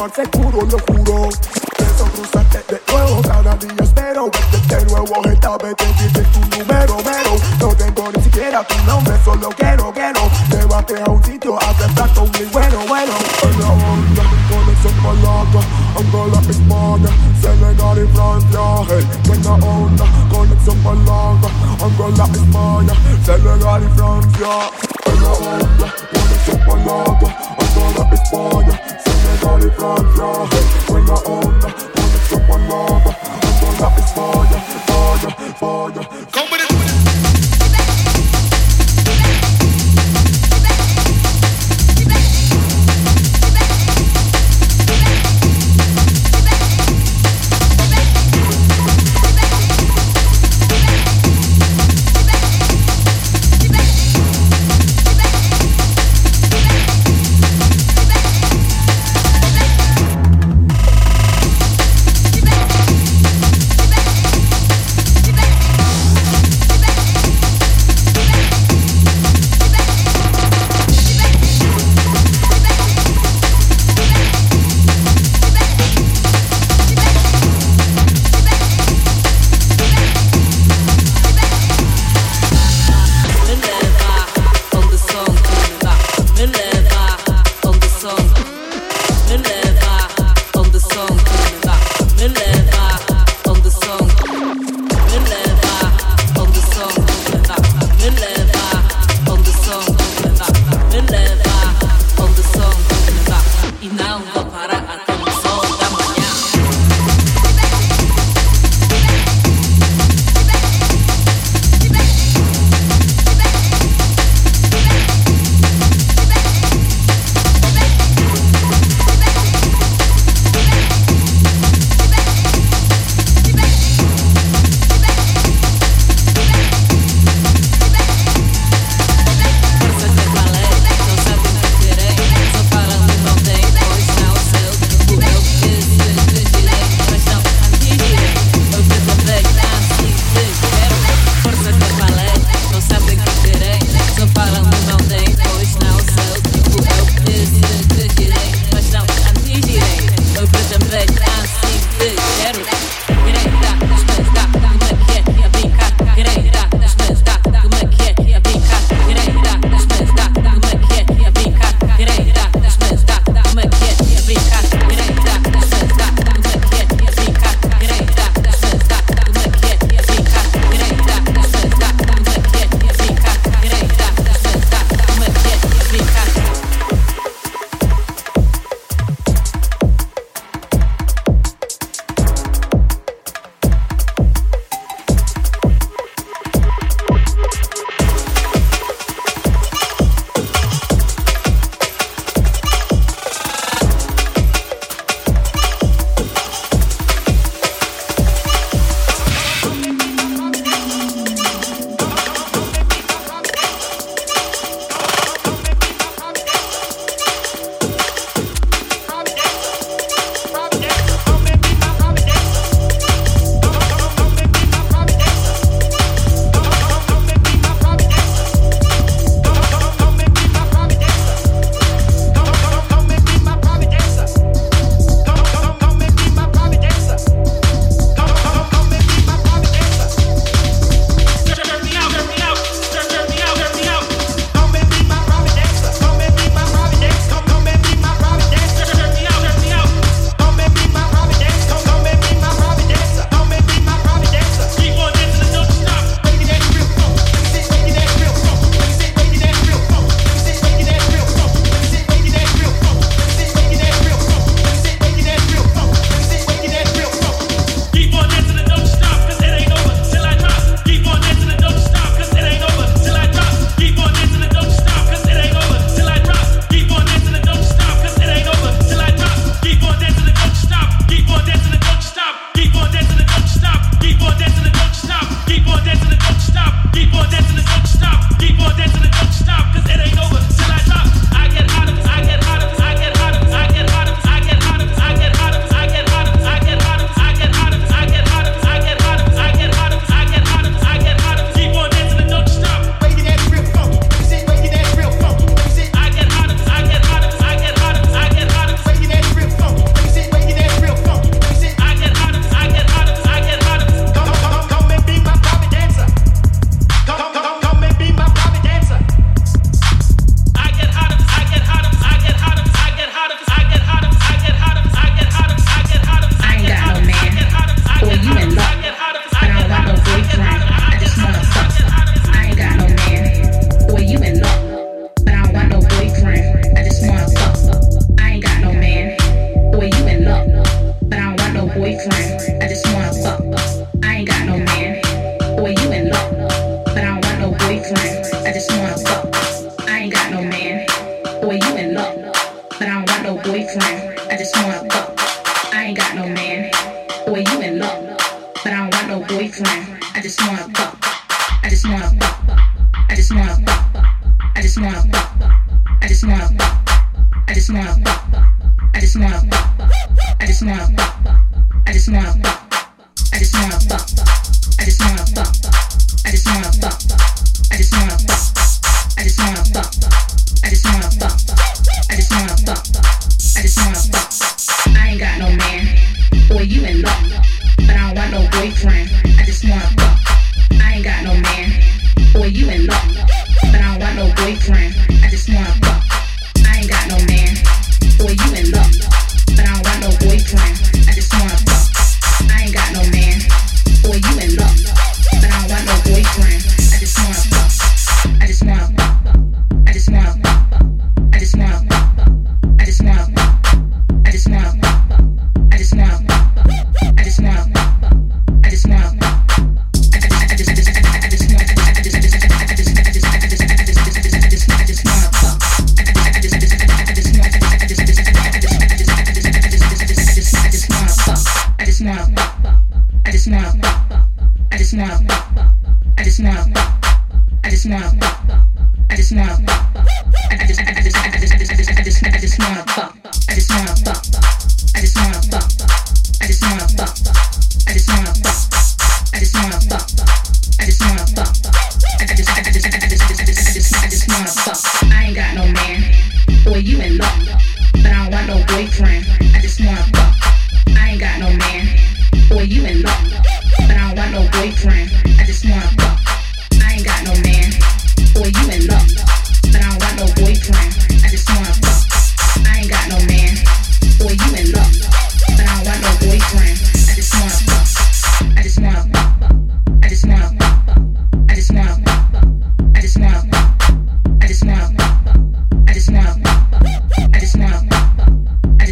sueño pa' tumbar on lo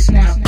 snap.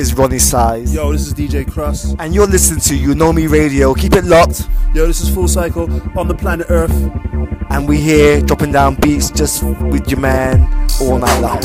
Is Roni Size. Yo, this is DJ Krust. And you're listening to You Know Me Radio. Keep it locked. Yo, this is Full Cycle on the planet Earth. And we here dropping down beats just with your man all night long.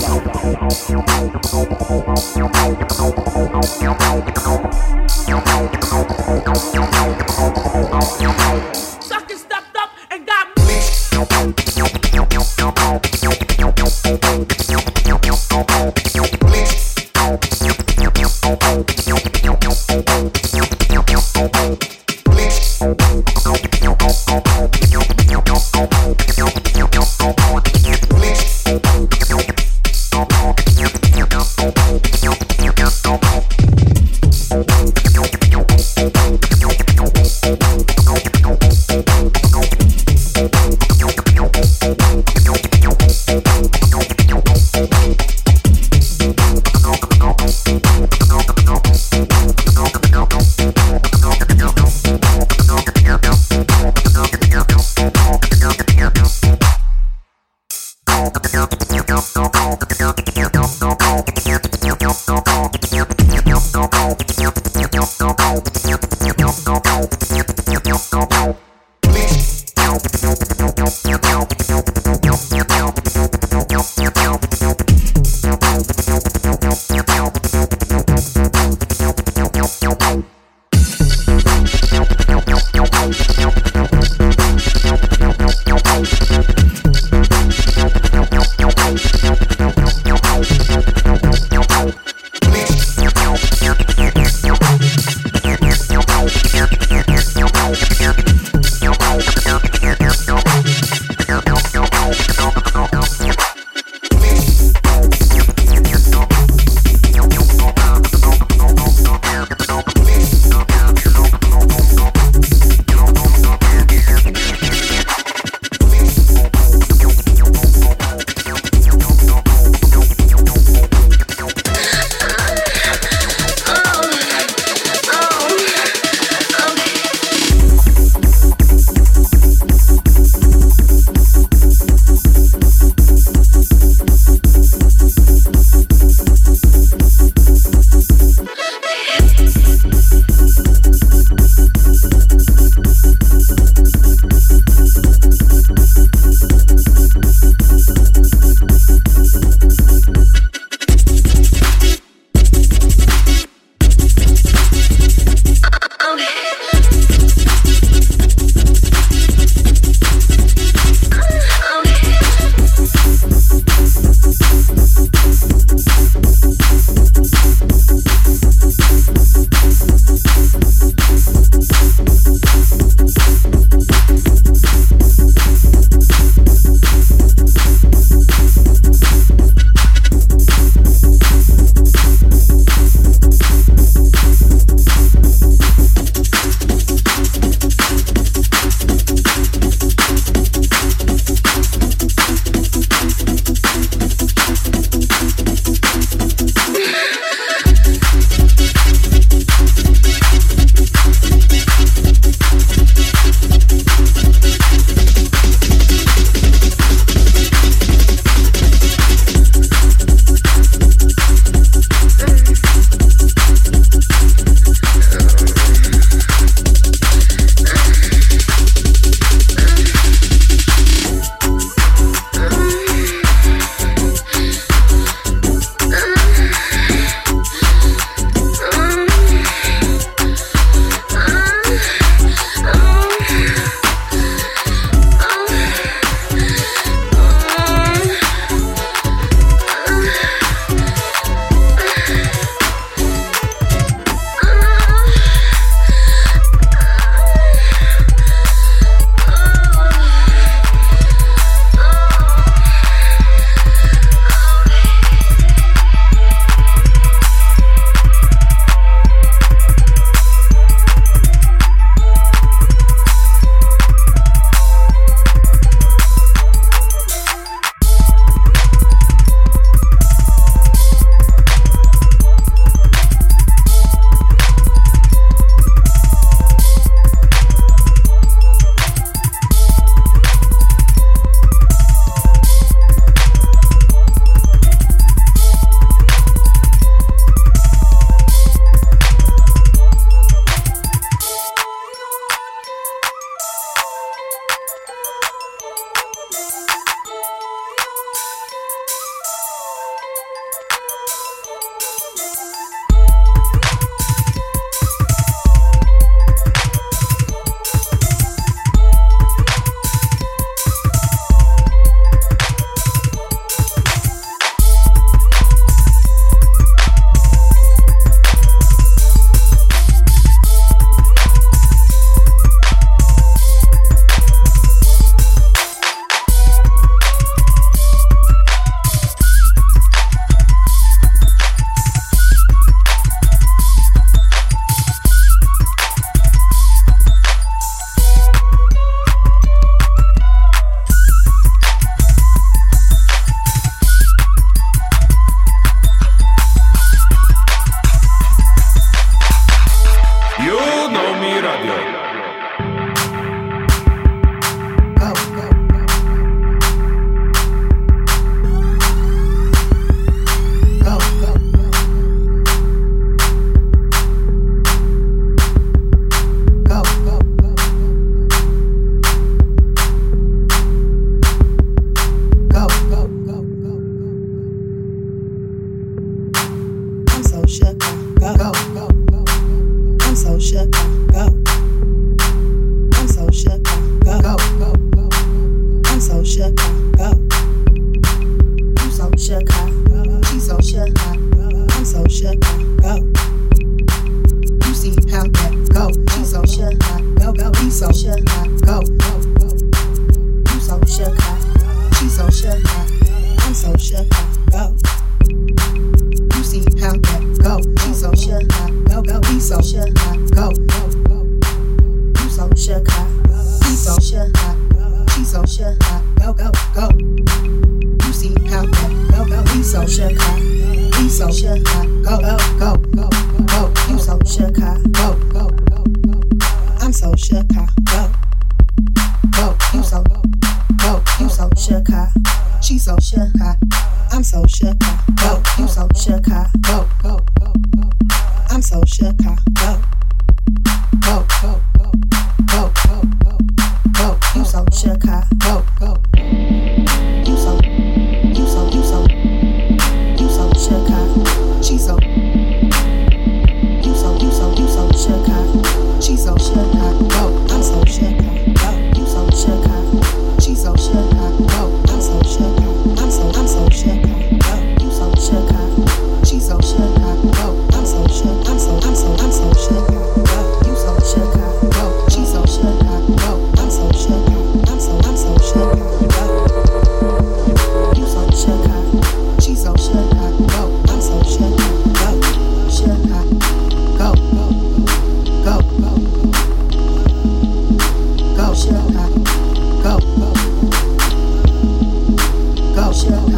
show.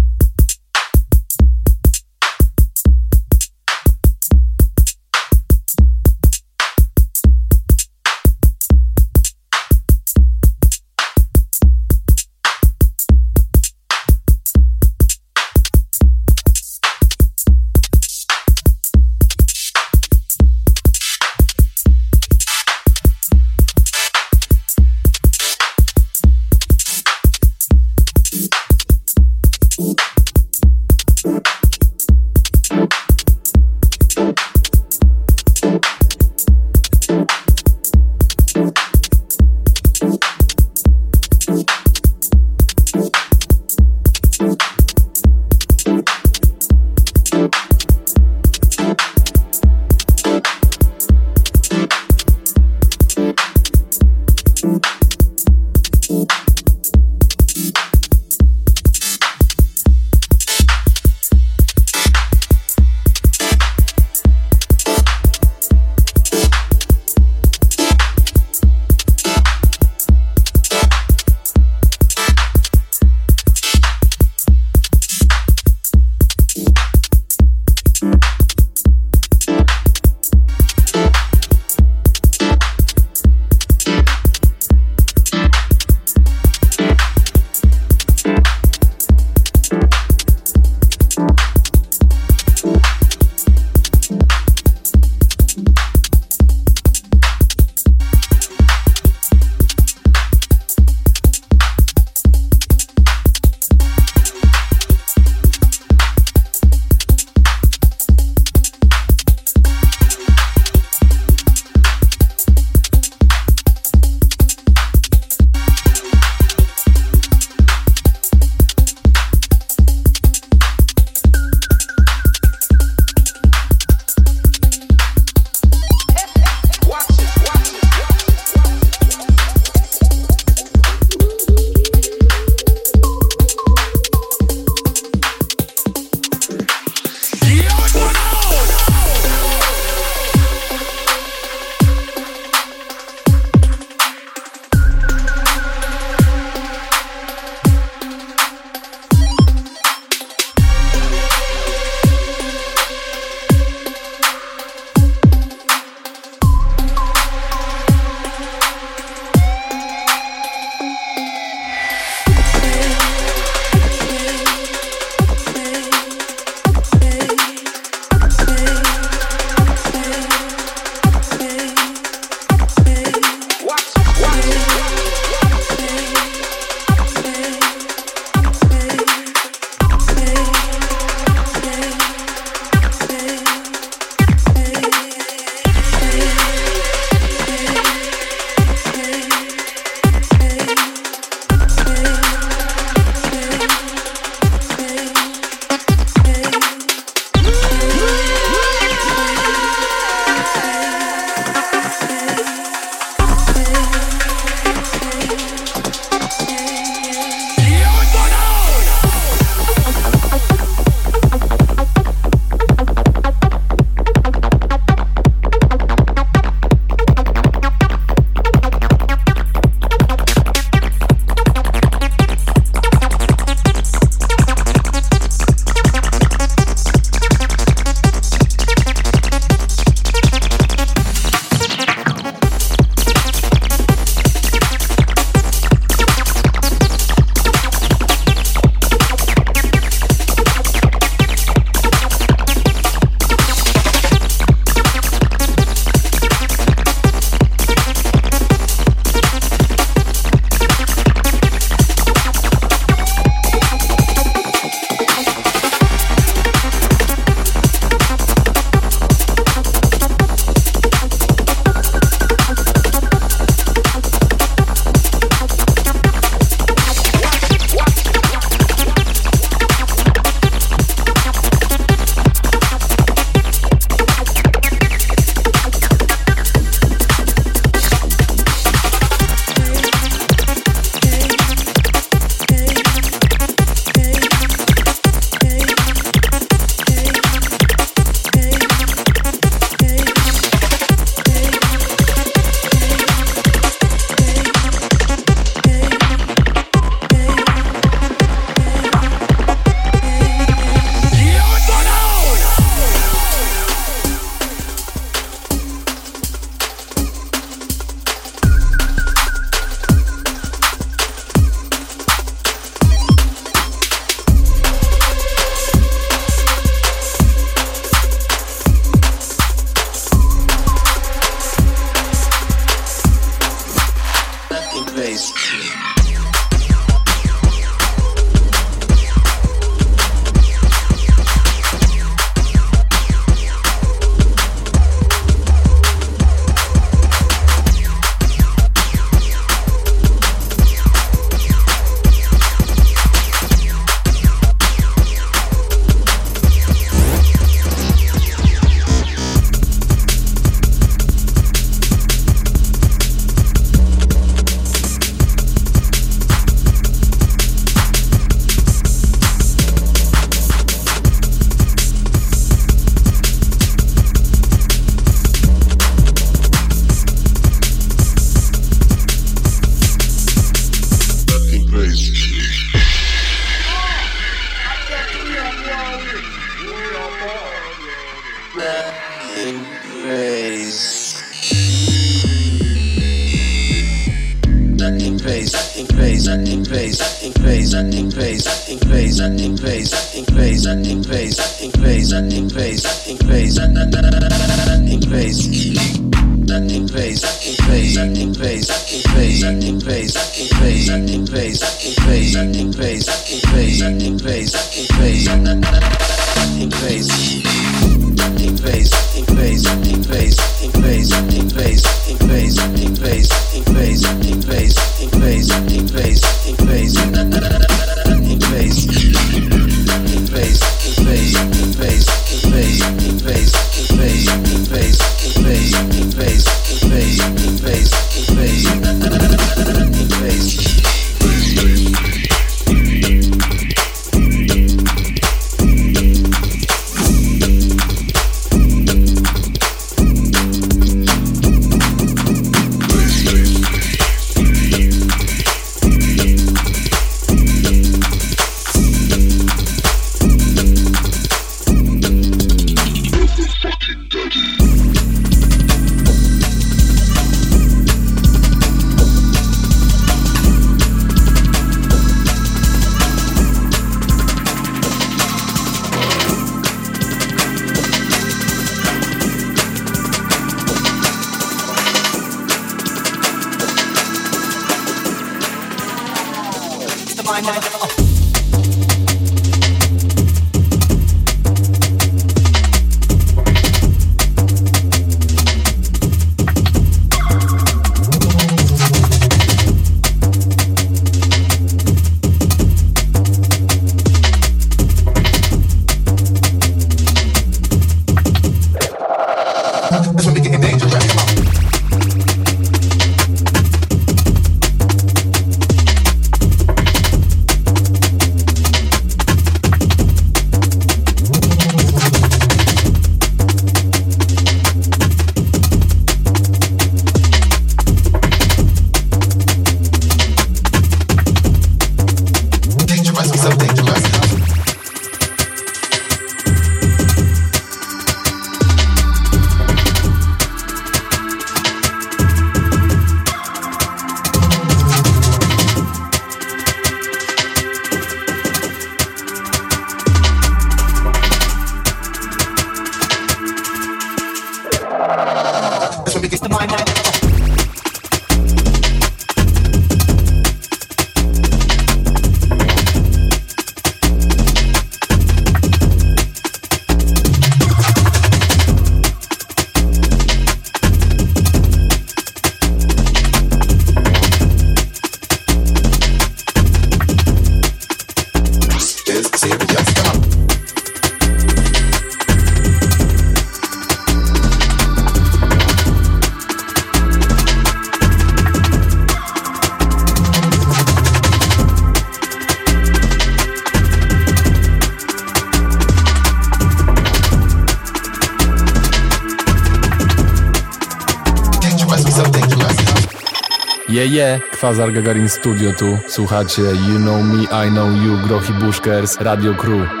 Kwazar Gagarin Studio tu. Słuchacie You Know Me, I Know You, Grochi Bushkers, Radio Crew.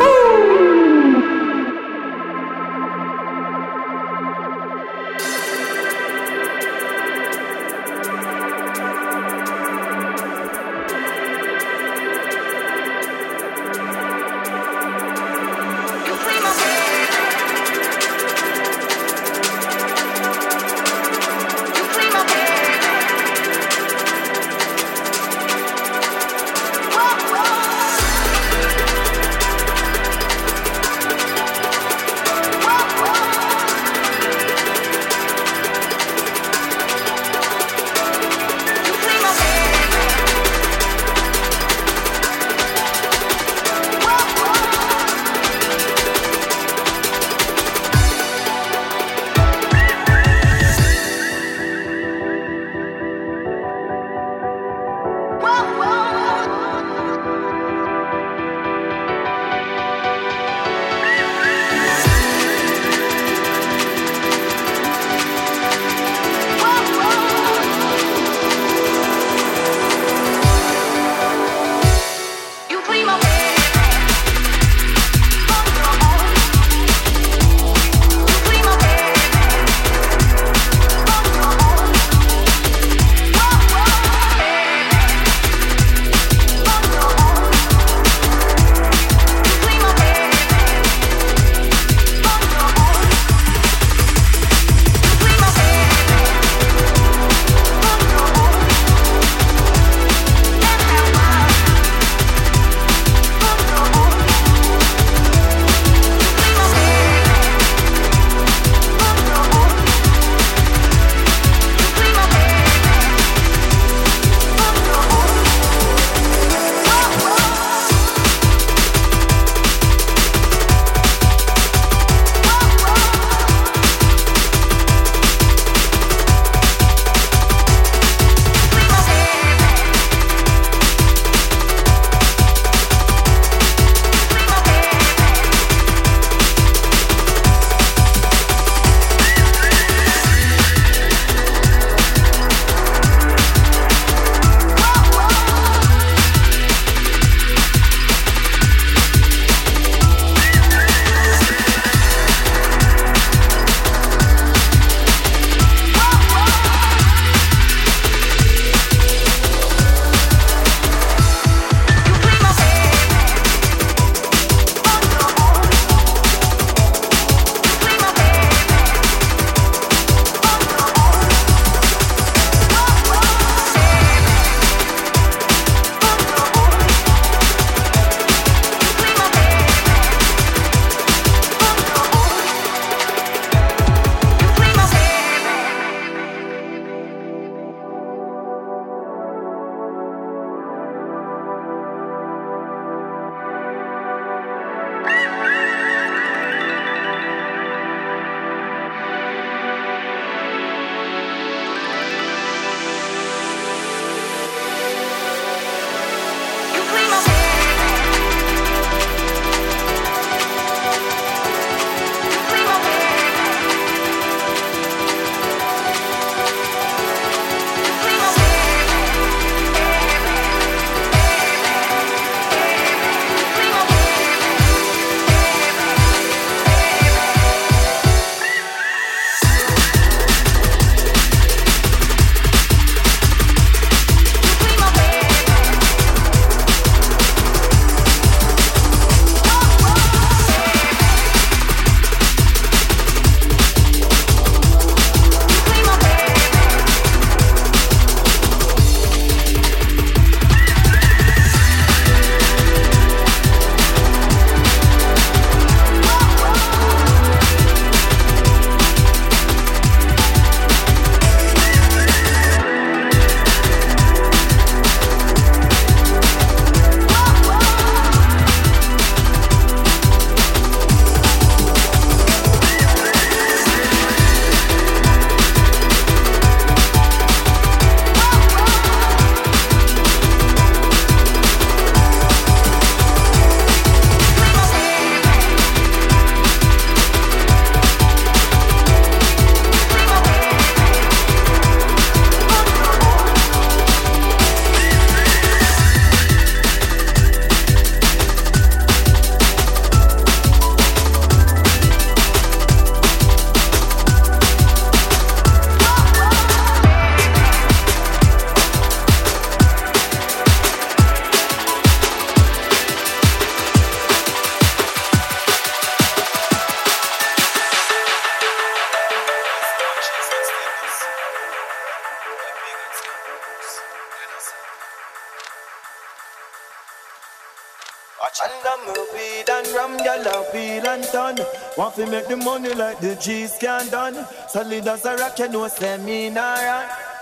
Want to make the money like the G's can done. Solid as a rock, you know, run.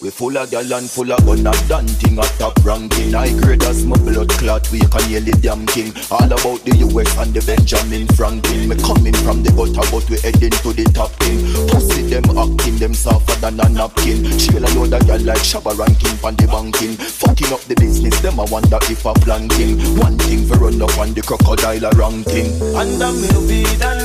We full of gal and full of gun and done thing at top ranking. I grade as my blood clot, we can nearly damn king. All about the US and the Benjamin Franklin. Me coming from the gutter, but we heading to the top thing. Pussy them acting, them softer than a napkin. Chill a load of gal like Shabba ranking pan the banking. Fucking up the business, them I wonder if I planking. One thing for run up on the crocodile a ranking. And a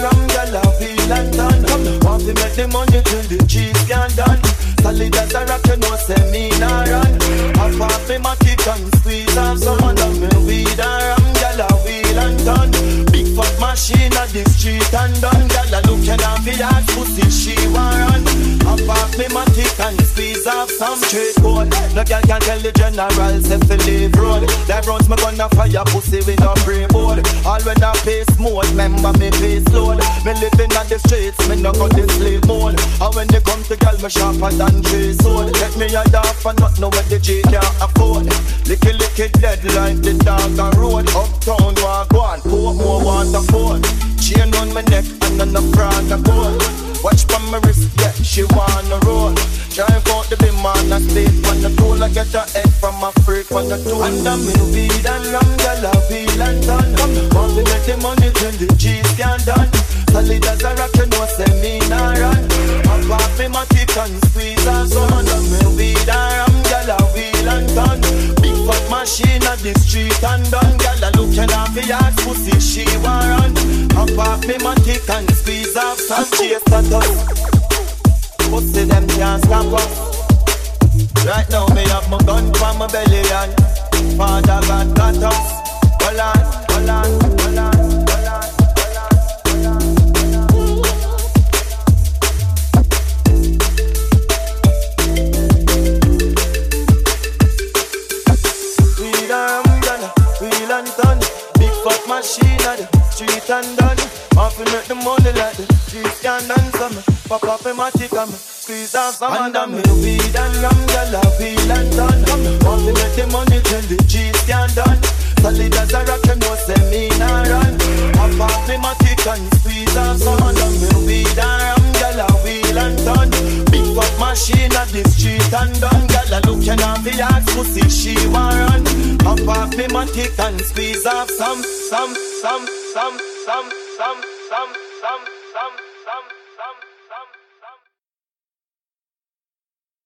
rum, gyal a wheel and turn. Want to make the money till the G's can done. Solid as a rock, you know, say me nah run. Half off me matic and squeeze off some of them me weed and rum, gyal a wheel and turn. Big fat machine at the street and done. Gyal a looking at me that pussy she want run. Half off me matic and squeeze off some straight board. No girl can tell the general say fi leave road. That runs me gonna fire pussy with no free board. All when I pay mode, remember me pace load. Me no got the slave mode. And when they come to girl, me sharper than three sword. Let me a off and not know what the G can't afford. Licky licky dead like the dog on road. Uptown walk one, put more water phone. Chain on my neck and on the front of gold. Watch from my wrist, yeah, she wanna roll. Drive out the on the state on the tool. I get her head from a freak on the tool. And I'm in weed and rum, girl, I feel and done. Want to make the money till the G's can done. Solid as a rock, you know, say me nah run. Pop off me matic and squeeze and some of them me weed and rum, girl, I wheel and done. Big fat machine at the street and done. I looking at me ass pussy, she want run. Pop off me matic and squeeze off some chase at us. Uh, pussy them can't stop us. Right now me have my gun for my belly and Father God got us. Hold on, hold on, hold on, hold on. Weed and gun, wheel and Big fat machine the street and done Off we make the money like the street can done Some. Pop up in my tick and me squeeze off some And I'm in weed and rum, girl, I wheel and ton Off we make the money till the G's can done. Solid as a rock, you know, say me run. Pop off me my tick and squeeze off some And I'm in weed and rum, girl, I wheel and ton Big fat machine at the street and done. Girl, I looking at the ass pussy, she want run. Pop off me my tick and squeeze off some, some, some, some, some, some, some, some